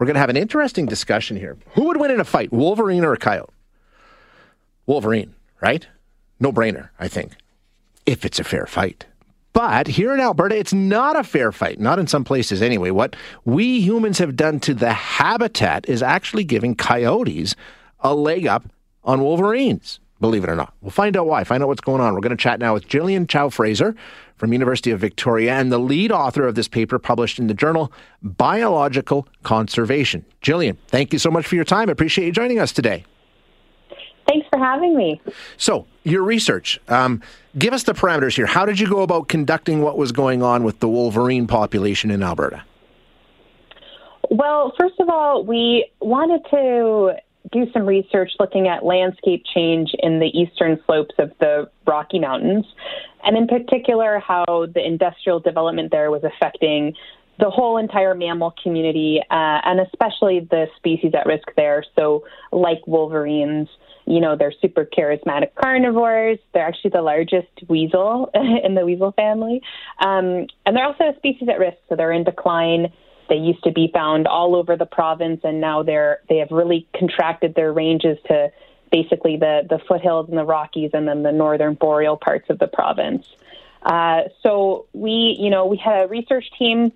We're going to have an interesting discussion here. Who would win in a fight, Wolverine or a coyote? Wolverine, right? No brainer, I think, if it's a fair fight. But here in Alberta, it's not a fair fight, not in some places anyway. What we humans have done to the habitat is actually giving coyotes a leg up on wolverines, believe it or not. We'll find out why, find out what's going on. We're going to chat now with Gillian Chow Fraser from University of Victoria and the lead author of this paper published in the journal Biological Conservation. Gillian, thank you so much for your time. I appreciate you joining us today. Thanks for having me. So, your research, um, give us the parameters here. How did you go about conducting what was going on with the wolverine population in Alberta? Well, first of all, we wanted to do some research looking at landscape change in the eastern slopes of the Rocky Mountains, and in particular, how the industrial development there was affecting the whole entire mammal community, uh, and especially the species at risk there. So, like wolverines, you know, they're super charismatic carnivores. They're actually the largest weasel in the weasel family. Um, and they're also a species at risk, so they're in decline. They used to be found all over the province, and now they're they have really contracted their ranges to basically the the foothills and the Rockies, and then the northern boreal parts of the province. Uh, so we, you know, we had a research team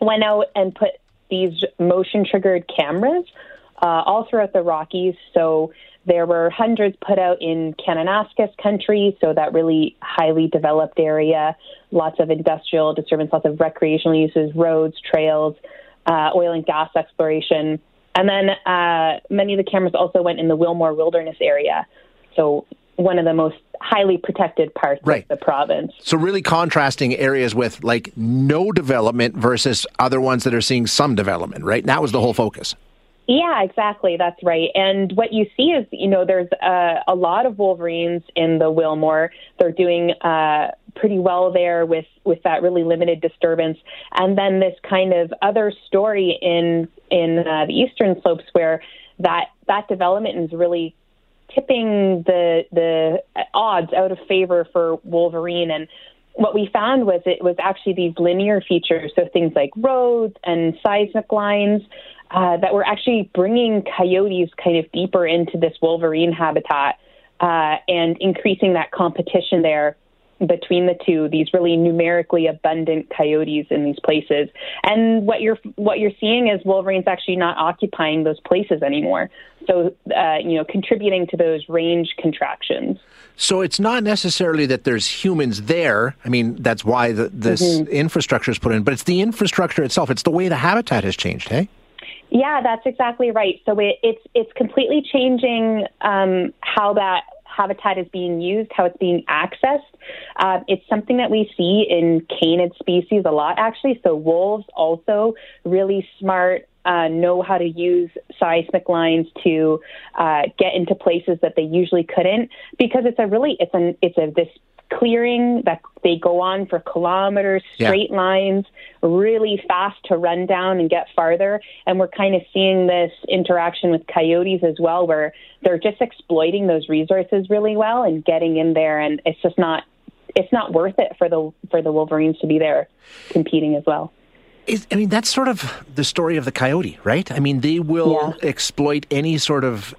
went out and put these motion triggered cameras uh, all throughout the Rockies. So there were hundreds put out in Kananaskis country, so that really highly developed area, lots of industrial disturbance, lots of recreational uses, roads, trails, uh, oil and gas exploration. And then uh, many of the cameras also went in the Willmore Wilderness area. So one of the most highly protected parts right. of the province. So really contrasting areas with like no development versus other ones that are seeing some development, right? And that was the whole focus. Yeah, exactly. That's right. And what you see is, you know, there's a, a lot of Wolverines in the Willmore. They're doing uh, pretty well there with with that really limited disturbance. And then this kind of other story in in uh, the eastern slopes where that that development is really tipping the the odds out of favor for Wolverine and what we found was it was actually these linear features, so things like roads and seismic lines, uh, that were actually bringing coyotes kind of deeper into this wolverine habitat uh, and increasing that competition there between the two these really numerically abundant coyotes in these places and what you're what you're seeing is wolverines actually not occupying those places anymore so uh, you know contributing to those range contractions so it's not necessarily that there's humans there i mean that's why the, this mm-hmm. infrastructure is put in but it's the infrastructure itself it's the way the habitat has changed hey yeah, that's exactly right. So it, it's it's completely changing um, how that habitat is being used, how it's being accessed. Uh, it's something that we see in canid species a lot, actually. So wolves also really smart. Uh, know how to use seismic lines to uh, get into places that they usually couldn't because it's a really it's an it's a this clearing that they go on for kilometers, straight yeah. lines, really fast to run down and get farther. And we're kind of seeing this interaction with coyotes as well, where they're just exploiting those resources really well and getting in there. And it's just not it's not worth it for the for the Wolverines to be there competing as well. I mean, that's sort of the story of the coyote, right? I mean, they will yeah. exploit any sort of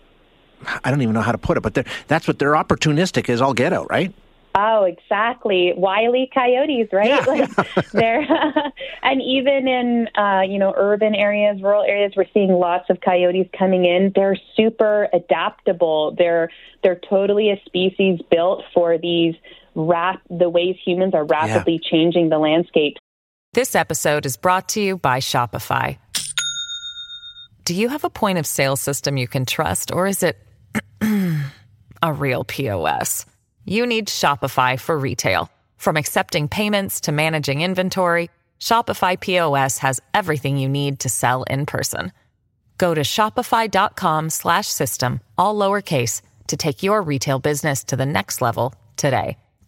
I don't even know how to put it, but that's what they're opportunistic is all get out, right? Oh, exactly. Wily coyotes, right? Yeah. Like they're and even in uh, you know urban areas, rural areas, we're seeing lots of coyotes coming in. They're super adaptable. They're they're totally a species built for these rap the ways humans are rapidly yeah. changing the landscape. This episode is brought to you by Shopify. Do you have a point of sale system you can trust, or is it a real POS? you need Shopify for retail. From accepting payments to managing inventory, Shopify POS has everything you need to sell in person. Go to shopify.com slash system, all lowercase, to take your retail business to the next level today.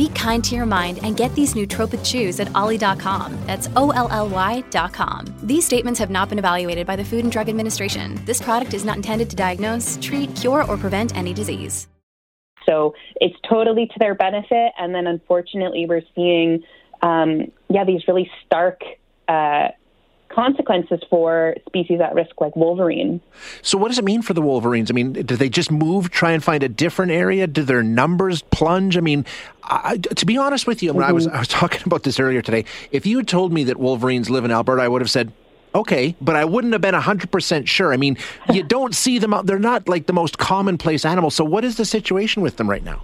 Be kind to your mind and get these nootropic chews at olly.com. That's O L L Y.com. These statements have not been evaluated by the Food and Drug Administration. This product is not intended to diagnose, treat, cure, or prevent any disease. So it's totally to their benefit. And then unfortunately, we're seeing, um, yeah, these really stark uh, consequences for species at risk like wolverine. So, what does it mean for the wolverines? I mean, do they just move, try and find a different area? Do their numbers plunge? I mean, I, to be honest with you, mm-hmm. I was I was talking about this earlier today. If you had told me that wolverines live in Alberta, I would have said. Okay, but I wouldn't have been 100% sure. I mean, you don't see them out. They're not like the most commonplace animals. So, what is the situation with them right now?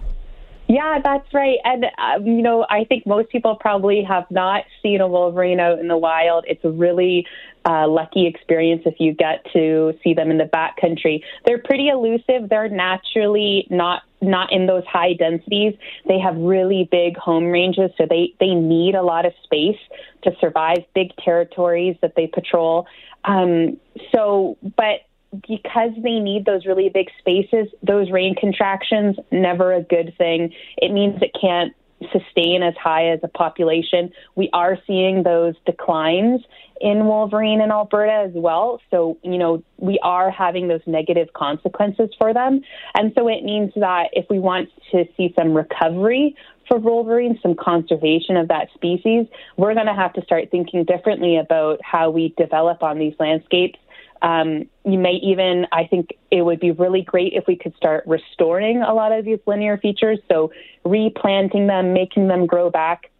Yeah, that's right. And, um, you know, I think most people probably have not seen a wolverine out in the wild. It's a really uh, lucky experience if you get to see them in the backcountry. They're pretty elusive. They're naturally not not in those high densities. They have really big home ranges, so they, they need a lot of space to survive big territories that they patrol. Um, so, but because they need those really big spaces, those range contractions, never a good thing. It means it can't sustain as high as a population. We are seeing those declines in Wolverine in Alberta as well. So, you know, we are having those negative consequences for them. And so it means that if we want to see some recovery for Wolverine, some conservation of that species, we're going to have to start thinking differently about how we develop on these landscapes um, you may even, I think it would be really great if we could start restoring a lot of these linear features. So replanting them, making them grow back.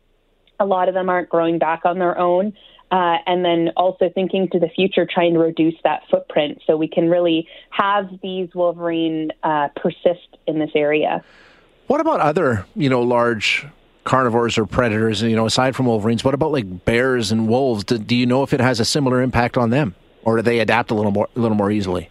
A lot of them aren't growing back on their own. Uh, and then also thinking to the future, trying to reduce that footprint so we can really have these wolverine uh, persist in this area. What about other, you know, large carnivores or predators? You know, aside from wolverines, what about like bears and wolves? Do, do you know if it has a similar impact on them? Or do they adapt a little more a little more easily?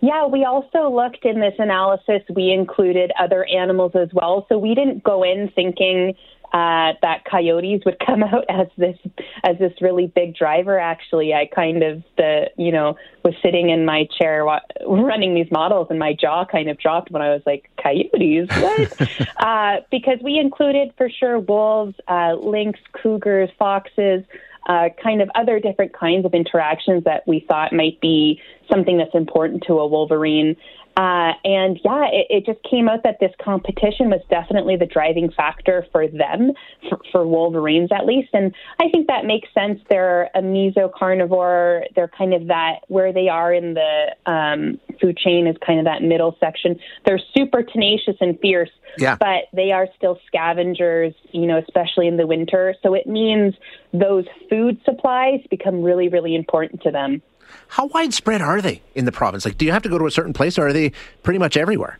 Yeah, we also looked in this analysis. We included other animals as well, so we didn't go in thinking uh, that coyotes would come out as this as this really big driver. Actually, I kind of the you know was sitting in my chair running these models, and my jaw kind of dropped when I was like, "Coyotes, what?" uh, because we included for sure wolves, uh, lynx, cougars, foxes uh, kind of other different kinds of interactions that we thought might be something that's important to a Wolverine. Uh, and yeah, it, it, just came out that this competition was definitely the driving factor for them, for, for, Wolverines at least. And I think that makes sense. They're a mesocarnivore. They're kind of that where they are in the um, food chain is kind of that middle section. They're super tenacious and fierce, yeah. but they are still scavengers, you know, especially in the winter. So it means those food supplies become really, really important to them. How widespread are they in the province? Like, do you have to go to a certain place, or are they pretty much everywhere?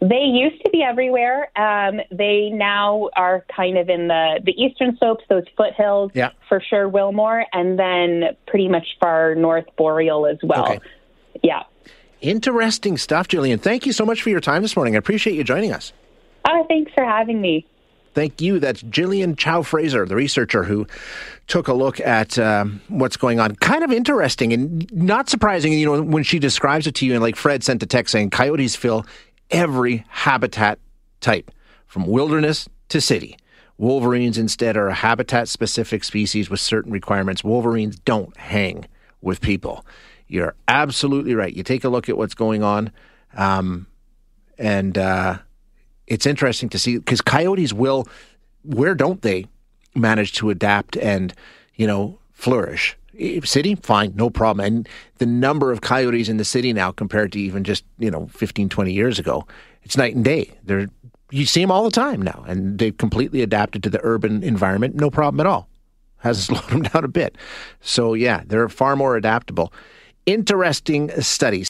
They used to be everywhere. Um, they now are kind of in the, the eastern slopes, those foothills, yeah. for sure, Willmore, and then pretty much far north Boreal as well. Okay. Yeah. Interesting stuff, Gillian. Thank you so much for your time this morning. I appreciate you joining us. Oh, thanks for having me. Thank you. That's Gillian Chow Fraser, the researcher who took a look at um, what's going on. Kind of interesting and not surprising. You know, when she describes it to you, and like Fred sent a text saying, coyotes fill every habitat type, from wilderness to city. Wolverines instead are a habitat specific species with certain requirements. Wolverines don't hang with people. You're absolutely right. You take a look at what's going on, um, and uh, it's interesting to see because coyotes will, where don't they manage to adapt and, you know, flourish? City, fine, no problem. And the number of coyotes in the city now compared to even just, you know, 15, 20 years ago, it's night and day. They're, you see them all the time now, and they've completely adapted to the urban environment, no problem at all. Has slowed them down a bit. So, yeah, they're far more adaptable. Interesting studies.